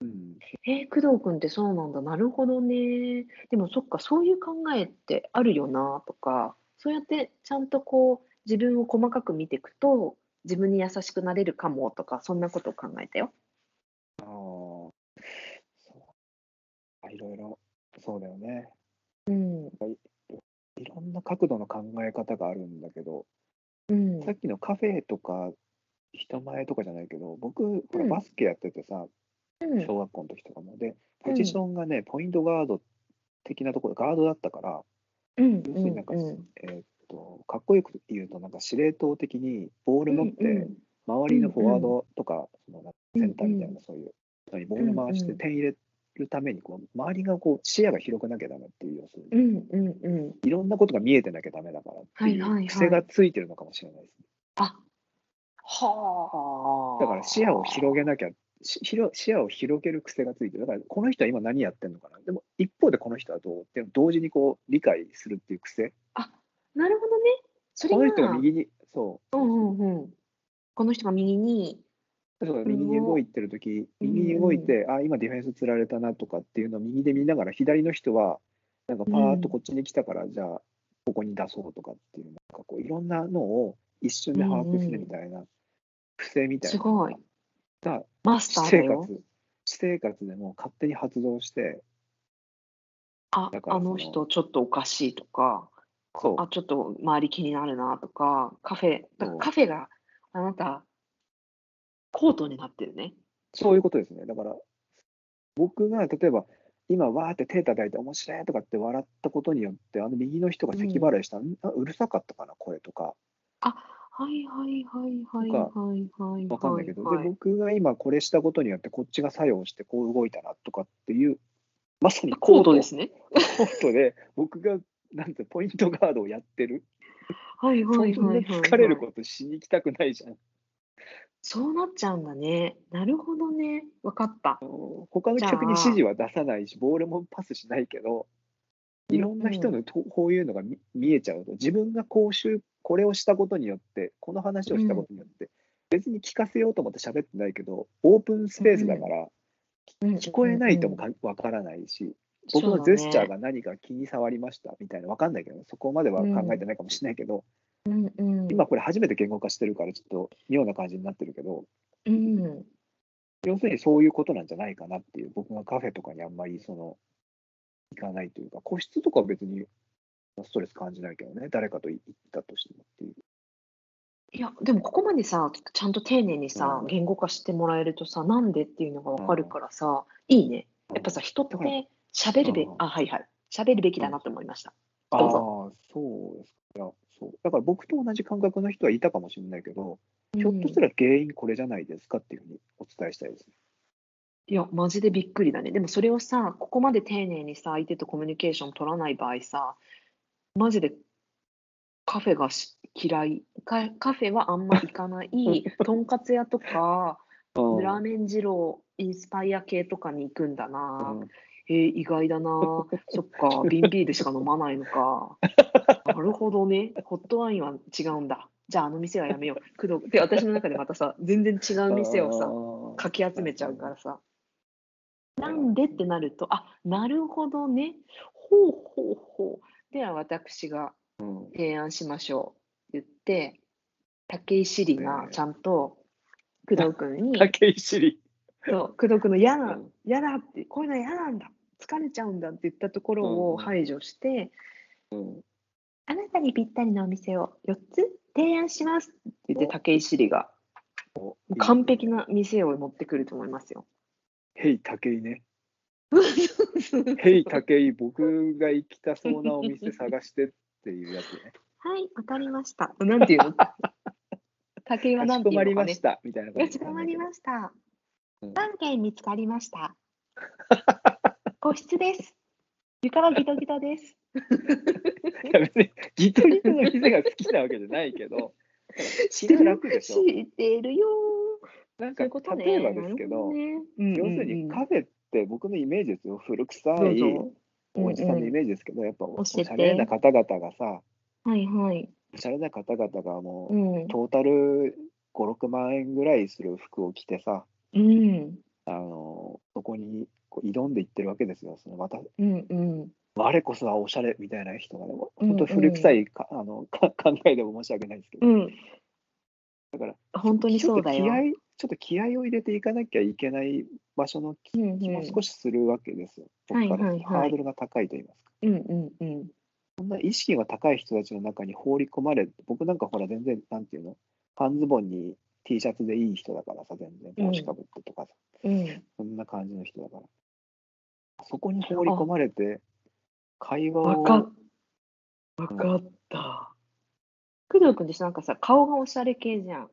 うん、えー、工藤君ってそうなんだ。なるほどね。でもそっか、そういう考えってあるよなとか、そうやってちゃんとこう、自分を細かく見ていくと、自分に優しくなれるかもとか、そんなことを考えたよ。ああ、そうあいろいろ、そうだよね。うん。いろんな角度の考え方があるんだけど、うんさっきのカフェとか人前とかじゃないけど、僕、ほらうんバスケやっててさ、うん小学校の時とかも。で、ポジションがね、ポイントガード的なところ、ガードだったから、うん。要するになんか、うん。えーっと、かっこよく言うと、なんか司令塔的にボール持って、うん。周りのフォワードとか、そのセンターみたいうんな、そういうのにボール回して点入れるためにこう、周りがこう視野が広くなきゃダメっていう、要するに。いろんなことが見えてなきゃダメだからっていう癖がついてるのかもしれないですね。あ。はあ。だから視野を広げなきゃ、視野を広げる癖がついてる。だからこの人は今何やってるのかな。でも一方でこの人はどうっていうのを同時にこう理解するっていう癖。なるほどね。それこの人がが、右に、そう。うんうんうん。この人が右に、そう右に動いてるとき、右に動いて、あ、今ディフェンスつられたなとかっていうのを右で見ながら、左の人は、なんかパーッとこっちに来たから、じゃあ、ここに出そうとかっていう、なんかこう、いろんなのを一瞬で把握するみたいな、癖みたいなのすごい。が、マスターだよ。活、私生活でも勝手に発動して、ああの人ちょっとおかしいとか、そう、あ、ちょっと周り気になるなとか、カフェ、カフェがあなた、コートになってるね。そういうことですね。だから、僕が例えば、今、わーって手叩いて、面白いとかって笑ったことによって、あの右の人が咳払いした、んあうるさかったかな、声とか。あ、はいはいはいはいはいはい。わかんないけど、はいで僕が今これしたことによってこっちが作用してこう動いたなとかっていうまさにコートですね。コートで僕がなんてポイントガードをやってる、はいははいはい。疲れることしに行きたくないじゃん。そうなっちゃうんだね。なるほどね。わかった。他の客に指示は出さないし、ボールもパスしないけど、いろんな人のとこういうのが見見えちゃうと、自分がこうしゅこれをしたことによって、この話をしたことによって、別に聞かせようと思って喋ってないけど、オープンスペースだから、聞こえないともかわからないし、僕のジェスチャーが何か気に障りましたみたいな、わかんないけど、そこまでは考えてないかもしれないけど、うんうん、今これ初めて言語化してるから、ちょっと妙な感じになってるけど、うん、要するにそういうことなんじゃないかなっていう、僕がカフェとかにあんまりその行かないというか、個室とかは別にストレス感じないけどね、誰かと行ったとしてもっていう。いや、でもここまでさ、ちゃんと丁寧にさう、ん言語化してもらえるとさ、なんでっていうのがわかるからさ、いいね。やっぱさ、人って喋るべうん、あ、はいはい。喋るべきだなと思いました。ああそうですか。そうだから僕と同じ感覚の人はいたかもしれないけど、ひょっとしたら原因これじゃないですかっていうふうにお伝えしたいですね。いや、マジでびっくりだね。でもそれをさ、ここまで丁寧にさ、相手とコミュニケーション取らない場合さ、マジでカフェがし嫌いカ、カフェはあんま行かない、とんかつ屋とか、うんラーメン二郎、インスパイア系とかに行くんだな。うんえー意外だな。(laughs) そっか、瓶ビールしか飲まないのか。(laughs) なるほどね。ホットワインは違うんだ。じゃあ、あの店はやめよう。工藤で、私の中でまたさ、全然違う店をさ、さかき集めちゃうからさ。なんでってなると、あ、なるほどね。ほうほうほう。では私がうん提案しましょう。言って、武井詩里がねちゃんと工藤君に、(laughs) 竹井知り。そう工藤君の嫌なうん、嫌だって、こういうの嫌なんだ。疲れちゃうんだって言ったところをうん排除して、うんあなたにぴったりのお店を4つ提案しますって言って、武井詩里が完璧な店を持ってくると思いますよ。ヘイ竹井ね。(laughs) ヘイ竹井、僕が行きたそうなお店探してっていうやつね。はい、わかりました。(laughs) なんていうの？(laughs) 武井はかなんいうのかねまりまし。たみたいな感じ。かしこまりました。うん3件見つかりました。個室です。床はギトギトです。いや別にギトギトの店が好きなわけじゃないけど、気が楽でしょ。知ってるよなんかね。例えばですけど、ねうん要するにカフェって僕のイメージですよ、古臭いおじさんのイうんメージですけど、やっぱおしゃれな方々がさ、はいはい。おしゃれな方々がもう、うん。トータル5、6万円ぐらいする服を着てさ、うん。あのそこにこう挑んでいってるわけですよ。そのまたうんうん。我こそはおしゃれみたいな人がね、うん本当古臭いか、あのか考えでも申し訳ないですけど、うん。だから本当にそうだよ。ちょっと気合を入れていかなきゃいけない場所の気も少しするわけですよ。はい僕からはいはいハードルが高いと言いますか。うんうんうん。そんな意識が高い人たちの中に放り込まれて、僕なんかほら全然、なんていうの、半ズボンに T シャツでいい人だからさ、全然帽子かぶってとかさ、うん。そんな感じの人だから。そこに放り込まれて、会話を、わかっわかった。工藤君ってさなんかさ、顔がおしゃれ系じゃん。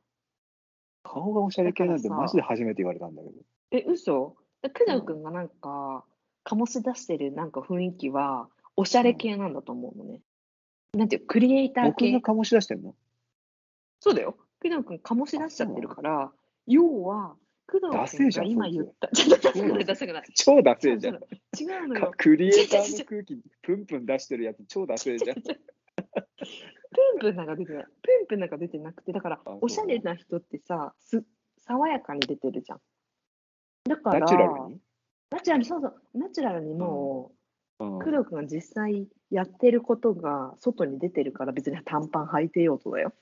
顔がおしゃれ系なんてマジで初めて言われたんだけど。え、嘘？で工藤君がなんか、醸し出してるなんか雰囲気は、おしゃれ系なんだと思うのね。なんていう、クリエイター系僕が。醸し出してんの？そうだよ。工藤君醸し出しちゃってるから、要は、工藤君が今言った。ちょっとダサくない、ダサくない。超ダセえじゃん。違うのかよ。クリエイターの空気、プンプン出してるやつ、超ダセえじゃん。プンプンなんか出てない。プンプンなんか出てなくて、だからあ、おしゃれな人ってさ、す爽やかに出てるじゃん。だから、ナチュラルに？ナチュラル、そうそう、ナチュラルにもう、うん工藤君が実際やってることが外に出てるから、別に短パン履いてようとだよ。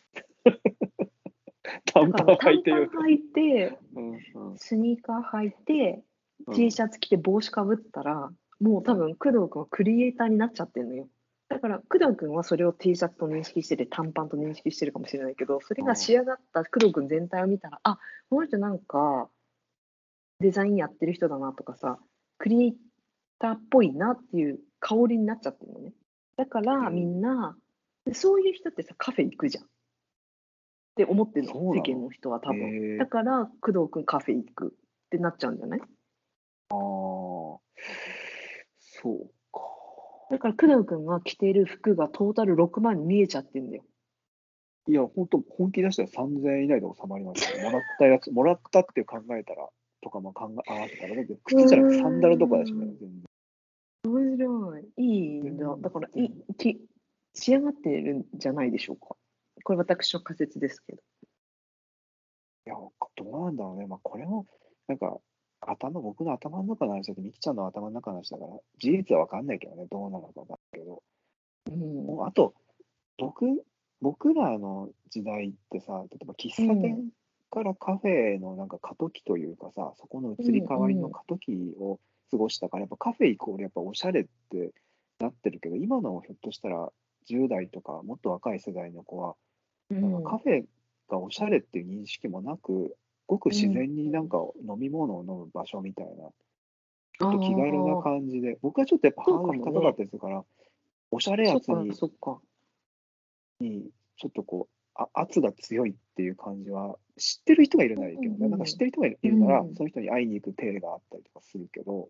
短パン履いてよ。短パン履いて、うんうんスニーカー履いて、うん T シャツ着て帽子かぶったら、もう多分工藤君はクリエイターになっちゃってるのよ。だから工藤君はそれを T シャツと認識してて短パンと認識してるかもしれないけどそれが仕上がった工藤君全体を見たらあこの人なんかデザインやってる人だなとかさクリエイターっぽいなっていう香りになっちゃってるのね。だからうん。みんなでそういう人ってさカフェ行くじゃん。って思ってるの世間の人は多分。だから工藤君カフェ行くってなっちゃうんじゃない？ああ、そう。か。だから工藤君が着てる服がトータル6万に見えちゃってんだよ。いや、本当本気出したら3000円以内で収まりますよ。もらったやつ、もらったって考えたら、とかも考え合わせたら、だって靴じゃなくてサンダルとかだしね、全然。面白い。いいんだ。だからいき仕上がってるんじゃないでしょうか。これ私の仮説ですけど。いや、どうなんだろうね。まあ、これも、なんか、頭、僕の頭の中の話だと、みきちゃんの頭の中の話だから、事実はわかんないけどね、どうなのかだけど。うん、あと、僕、僕らの時代ってさ、例えば喫茶店からカフェのなんか過渡期というかさ、そこの移り変わりの過渡期を過ごしたから、やっぱカフェイコールやっぱおしゃれってなってるけど、今のひょっとしたら10代とかもっと若い世代の子は、なんかカフェがおしゃれっていう認識もなく、ごく自然になんか飲み物を飲む場所みたいな、ちょっと気軽な感じで、僕はちょっとやっぱハードル高かったりするから、おしゃれやつにそっか。にちょっとこうあ圧が強いっていう感じは知ってる人がいるならいいけど、うんうんなんか知ってる人がいるなら、うんその人に会いに行く手があったりとかするけど、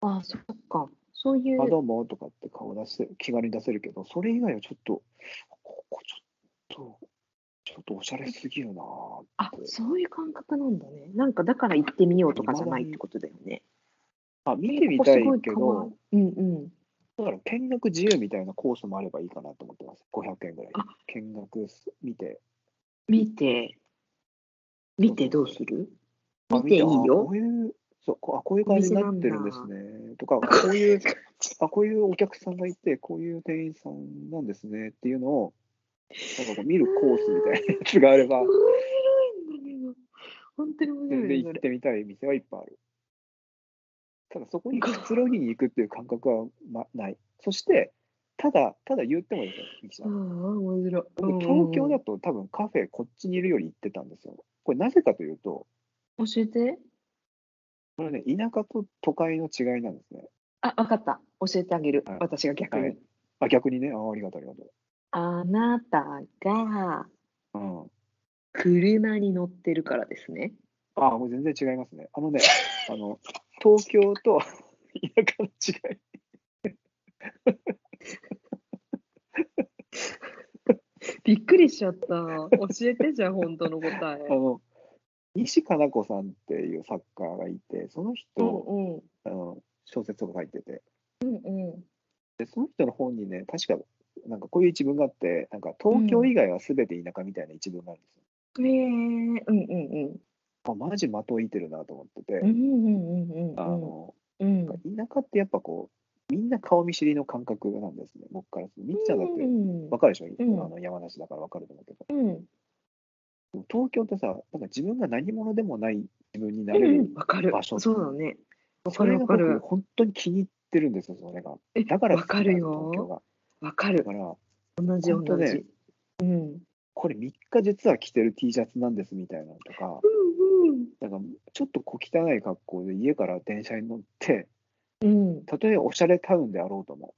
あそっか。そういう。あ、どうもとかって顔出して気軽に出せるけど、それ以外はちょっと、ここちょっと、ちょっとおしゃれすぎるなぁあ。そういう感覚なんだね。なんかだから行ってみようとかじゃないってことだよね。あ見てみたいけど、うんうん。だから見学自由みたいなコースもあればいいかなと思ってます。500円ぐらいあ。見学す見て。見て、見てどうする？あ見ていいあこよ。ういう、そう、こあこういう感じになってるんですおね。とか、こういう、あ、こういうお客さんがいて、こういう店員さんなんですねっていうのを、なんか見るコースみたいなやつがあれば、面白いんだけど。本当に面白いねそれ全然行ってみたい店はいっぱいある。ただそこにくつろぎに行くっていう感覚は、ま、ない。そして、ただ、ただ言ってもいいですよ。面白い。僕、東京だと多分カフェこっちにいるより行ってたんですよ。これなぜかというと、教えて。これね、田舎と都会の違いなんですね。あ、わかった。教えてあげるはい。私が逆に。はいあ、逆にね、あありがとう、ありがとあなたがう。うん。車に乗ってるからですね。ああ、もう全然違いますね。あのね、(laughs) あの、東京と田舎の違い。(laughs) びっくりしちゃった。教えてじゃあ、本当の答えあ。の、西加奈子さんっていう作家がいて、そのう人、んうん。あの小説とか書いてて、うんうん。で、その人の本にね、確か、なんかこういう一文があって、なんか東京以外は全て田舎みたいな一文があるんですよ。へえうんうんうん。あ、マジ的を射てるなと思ってて、うんうんうんうんあの、うん。田舎ってやっぱこう、みんな顔見知りの感覚なんですね、僕からすると。みっちゃんだってうんわかるでしょ、んあの山梨だからわかると思うけど。うん。東京ってさ、なんか自分が何者でもない自分になうれるん。わかる場所。そうだね。わそれが僕。本当に気に入ってるんですよ、それが。えだからわかるよ東京が。わかるだ。から、同じ同じ。うん。これ3日実は着てる T シャツなんですみたいなのとか、うんなんかちょっと小汚い格好で家から電車に乗って、うん。たとえおしゃれタウンであろうとも、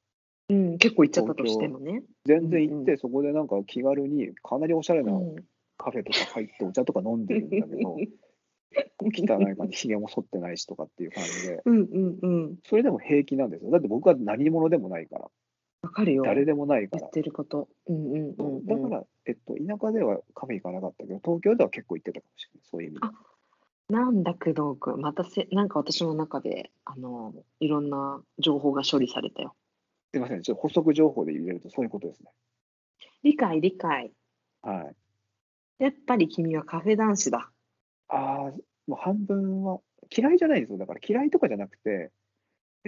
うん。結構行っちゃったとしてもね。全然行っうんて、そこでなんか気軽に、かなりおしゃれなうん。カフェとか入ってお茶とか飲んでるんだけど、(laughs) 汚い感じ、ひげも剃ってないしとかっていう感じで、うんうんうん。それでも平気なんですよ。だって僕は何者でもないから、わかるよ。誰でもないから言っ。てること。うんうんうんうん。だから、えっと、田舎ではカフェ行かなかったけど、東京では結構行ってたかもしれない、そういう意味で。なんだ工藤君、またせ、なんか私の中で、あの、いろんな情報が処理されたよ。すみません、ちょっと補足情報で入れるとそういうことですね。理解理解。はい。やっぱり君はカフェ男子だ。ああ、もう半分は嫌いじゃないんですよ。だから嫌いとかじゃなくて、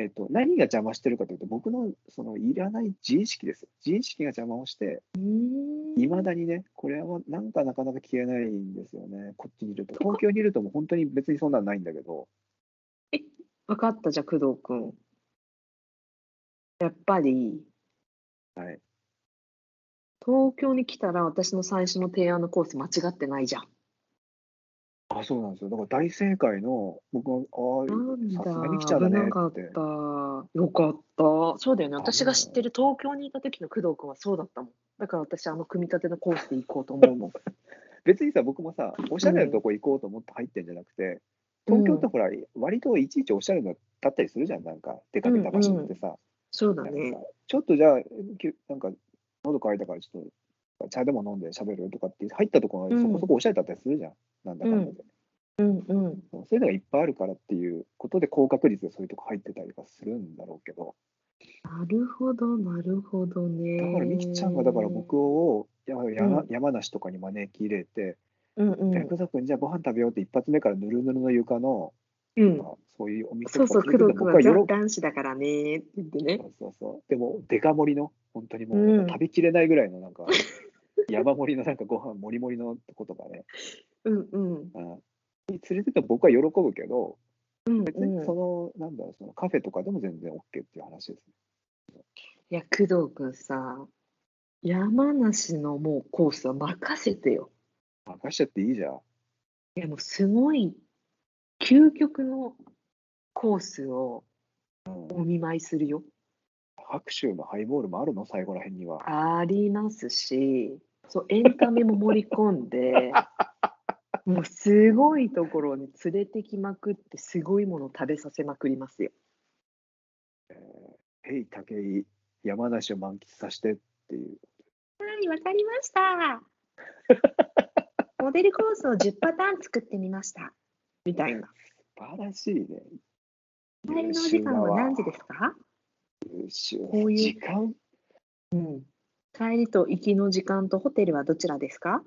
えっと、何が邪魔してるかというと、僕のそのいらない自意識です。自意識が邪魔をして、いまだにね、これはなんかなかなか消えないんですよね、こっちにいると。東京にいるともう本当に別にそんなんないんだけど、分かった、じゃあ工藤君。やっぱり、はい。東京に来たら私の最初の提案のコース間違ってないじゃん。あ、そうなんですよ。だから大正解の、僕は、ああ、さすがだ、に来ちゃうね危なかっって。た。よかった。そうだよね。あ私が知ってる東京にいた時の工藤君はそうだったもん。だから私、あの組み立てのコースで行こうと思うもん。(laughs) 別にさ、僕もさ、おしゃれなとこ行こうと思って入ってんじゃなくて、東京ってほら、割といちいちおしゃれなだったりするじゃん、なんか、出かけた場所ってさ。そうだねなんかさ。ちょっとじゃあ、なんか、喉乾いたからちょっと、茶でも飲んで喋るとかって入ったところがそこそこおしゃれだったりするじゃん、なんだかんだで。うんうん。そういうのがいっぱいあるからっていうことで、高確率でそういうとこ入ってたりとかするんだろうけど、なるほど、なるほどね。だからみきちゃんがだから僕をややうん山梨とかに招き入れて、うんうん。ヤクザ君じゃあご飯食べようって一発目からぬるぬるの床の、うんまあそういうお店そうそう、とか連れてって僕工藤君は男子だからねって言ってね。そうそうそう。でも、デカ盛りの、本当にもう、食べきれないぐらいの、なんか、山盛りのなんかご飯、もりもりのとことかね、うんうん。うん、に連れてって僕は喜ぶけど、うん別にその、なんだろう、そのカフェとかでも全然 OK っていう話ですね。いや、工藤君さ、山梨のもうコースは任せてよ。任しちゃっていいじゃん。いや、もうすごい究極のコースをお見舞いするよ。白州のハイボールもあるの？最後らへんには。ありますし、そう、エンタメも盛り込んで、(laughs) もうすごいところに連れてきまくって、すごいものを食べさせまくりますよ。へい、武井、山梨を満喫させてっていう。はい、わかりました。(laughs) モデルコースを10パターン作ってみました。みたいな。素晴らしいね。帰りのお時間は何時ですか？優秀こういう時間？うん。帰りと行きの時間とホテルはどちらですか？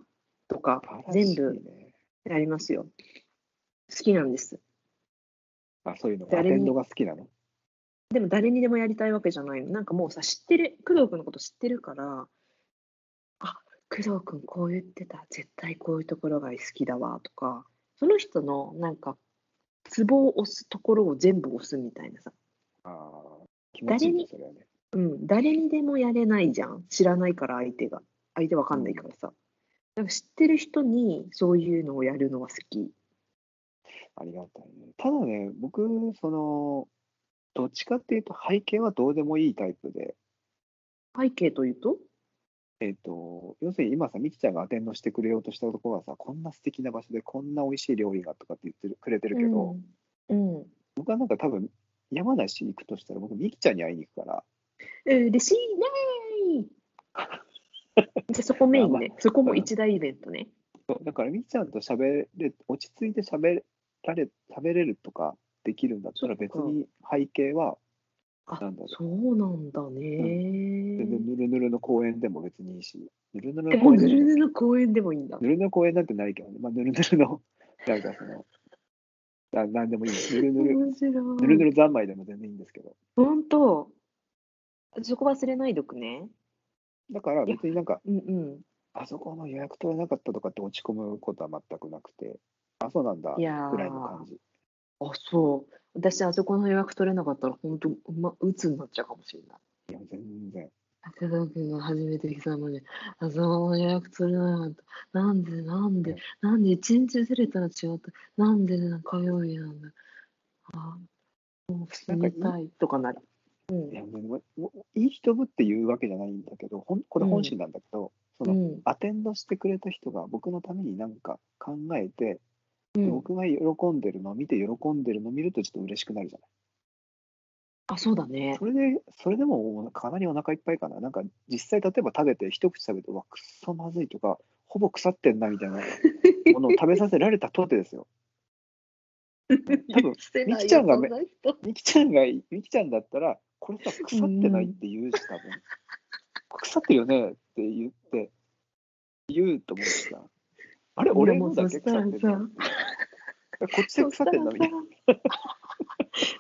とか、素晴らしい全部ねやりますよ。好きなんです。あ、そういうのが、アテンドが好きなの？でも誰にでもやりたいわけじゃないの。なんかもうさ、知ってる、工藤君のこと知ってるから、あ、工藤君こう言ってた、絶対こういうところが好きだわとか、その人のなんか、ツボを押すところを全部押すみたいなさ。ああ、気持ちいいね、誰に。うん、誰にでもやれないじゃん。知らないから相手が。相手わかんないからさ。なんか知ってる人にそういうのをやるのは好き。ありがたいね。ただね、僕、その、どっちかっていうと背景はどうでもいいタイプで、背景というと？えっ、と、要するに今さ、みきちゃんがアテンドしてくれようとしたところはさ、こんな素敵な場所でこんな美味しい料理がとかって言ってるくれてるけど、うん。うん。僕はなんか多分、山梨行くとしたら、僕、みきちゃんに会いに行くから、嬉しいねーじゃあそこメインね。そこも一大イベントね。そうだからみきちゃんと喋れ、落ち着いて喋られ、食べれるとかできるんだったら、別に背景は、あなんだろうそうなんだ全然ね。ぬるぬるの公園でも別にいいし、ぬるぬるの公園でもぬるぬる公園でもいいんだ。ぬるぬる公園なんてないけどね、まあ、ぬるぬるの、(laughs) なんかその、ななんでもいい。ぬるぬる。ぬるぬる三昧でも全然いいんですけど。本当。そこ忘れないどくね。だから別になんか、うんうん。あそこの予約取れなかったとかって落ち込むことは全くなくて、あ、そうなんだ、ぐらいの感じ。あ、そう。私、あそこの予約取れなかったら、本当、ま、鬱になっちゃうかもしれない。いや、全然。高田君が初めて来たのに、あそこの予約取れなかった。なんで、なんで、なんで、一日ずれたら違った。なんで火曜日なんだ。あもう死にたいとかなる。うんい。やもういい人ぶって言うわけじゃないんだけど、ほんこれ本心なんだけど、そのうん。アテンドしてくれた人が僕のためになんか考えて、うん、僕が喜んでるのを見て喜んでるのを見るとちょっと嬉しくなるじゃない？あ、そうだね。それで、それでもかなりお腹いっぱいかな？なんか実際例えば食べて、一口食べて、うわ、くっそまずいとか、ほぼ腐ってんなみたいな (laughs) ものを食べさせられたとてですよ。(laughs) 多分みきちゃんがみきちゃんが、みきちゃんだったら、これさ、腐ってないって言うし、多分。腐ってるよねって言って、言うと思うしさ。あれ、俺のだけ腐ってるのこっちで腐ってんのみたいな。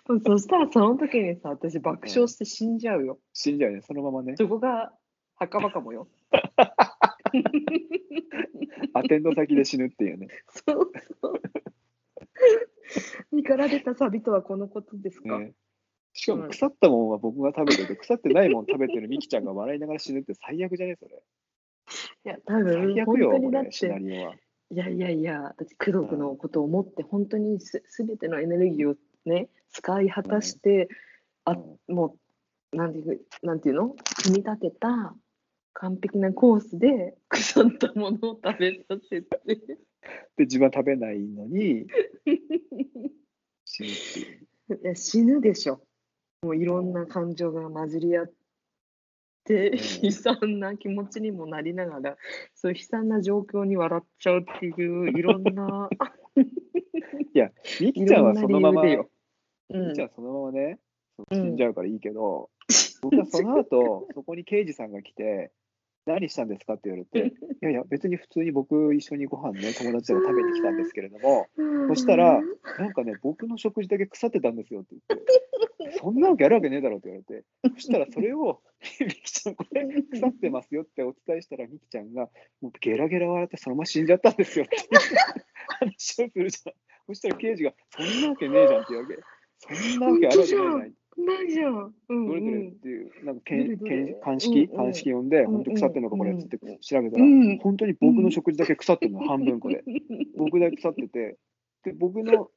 そそしたらその時にさ、私爆笑して死んじゃうよ。死んじゃうよね、そのままね。そこが墓場かもよ。アテンド先で死ぬっていうね。そうそう。(laughs) 身から出たサビとはこのことですか？ねしかも腐ったもんは僕が食べてて、腐ってないもん食べてるみきちゃんが笑いながら死ぬって最悪じゃねそれ。いや、多分最悪よ、本当にシナて、リオは。いやいやいや、私、工藤君のことを思って、本当にすすべてのエネルギーをね、使い果たして、あうんもう、なんていうなんていうの？組み立てた完璧なコースで腐ったものを食べさせて。で、自分は食べないのに死ぬっていう。(laughs) いや死ぬでしょ。もういろんな感情が混じり合って、うん。悲惨な気持ちにもなりながら、そういう悲惨な状況に笑っちゃうっていう、いろんな、(laughs) みきちゃんはそのまま、みきちゃんはそのままね、うん。死んじゃうからいいけど、僕はその後、(laughs) そこに刑事さんが来て、何したんですかって言われて、(laughs) いやいや、別に普通に僕一緒にご飯ね、友達と食べに来たんですけれども、そしたら、なんかね、僕の食事だけ腐ってたんですよって言って、そんなわけあるわけねえだろって言われて、そしたらそれを、みきちゃん、これ腐ってますよってお伝えしたら、みきちゃんが、もうゲラゲラ笑って、そのまま死んじゃったんですよって。話をするじゃん。そしたら刑事が、そんなわけねえじゃんって言うわけ。そんなわけあるわけねえじゃん。ないじゃん。うんどれどれっうんていう、なんかけんけん鑑識、鑑識呼んで、うん本当腐ってんのかこれっつってうん調べたら、うん。本当に僕の食事だけ腐ってるの、半分これ。僕だけ腐ってて、で、僕の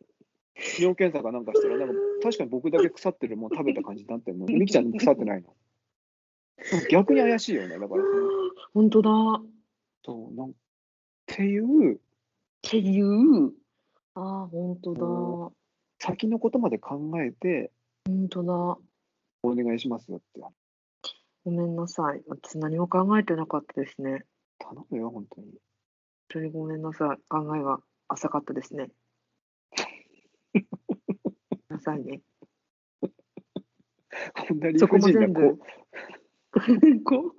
尿検査かなんかしたら、なんか確かに僕だけ腐ってるもん食べた感じになってるの。ミキちゃん腐ってないの。逆に怪しいよね。だからその、本当だ。っそう、なんっていう、ていう。ああ、本当だ。うん先のことまで考えて、本当だ。お願いしますよって。ごめんなさい。私何も考えてなかったですね。頼むよ、本当に。本当にごめんなさい。考えが浅かったですね。さいね。こんな理不尽なこ。こ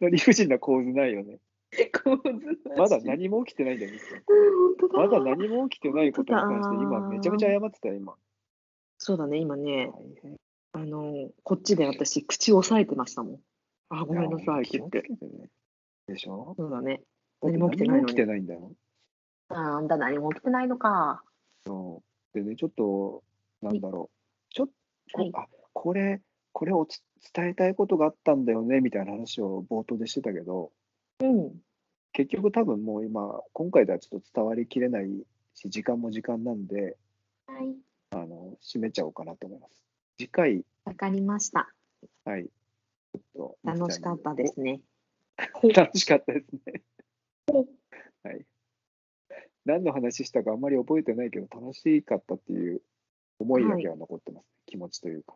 う、(laughs) う理不尽な構図ないよね。まだ何も起きてないんだよ、う。まだ何も起きてないことに関して、今、めちゃめちゃ謝ってたよ、今。そうだね、今ね、あの、こっちで私、口を押さえてましたもん。あ、ごめんなさいって言って。ねでしょ？そうだね。何も起きてないのに何も起きてないんだよ。ああんた何も起きてないのか。でね、ちょっと、なんだろう。ちょっと、はいあ、これ、これをつ伝えたいことがあったんだよね、みたいな話を冒頭でしてたけど、うん。結局多分もう今、今回ではちょっと伝わりきれないし、時間も時間なんで、はい。あの、締めちゃおうかなと思います。次回、わかりました。はい。ちょっと楽しかったですね。(laughs) 楽しかったですね。はい。何の話したかあんまり覚えてないけど、楽しかったっていう思いだけは残ってます、ね気持ちというか、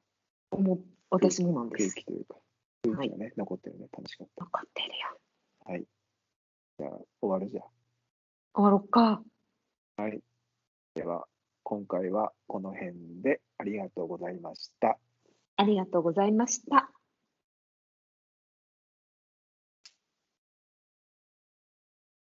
思う私もなんです。空気というか、空気がね、残ってるね、楽しかっ残ってるよ。た。はい。じゃあ、終わるじゃん。終わろっか。では、今回はこの辺でありがとうございました。ありがとうございました。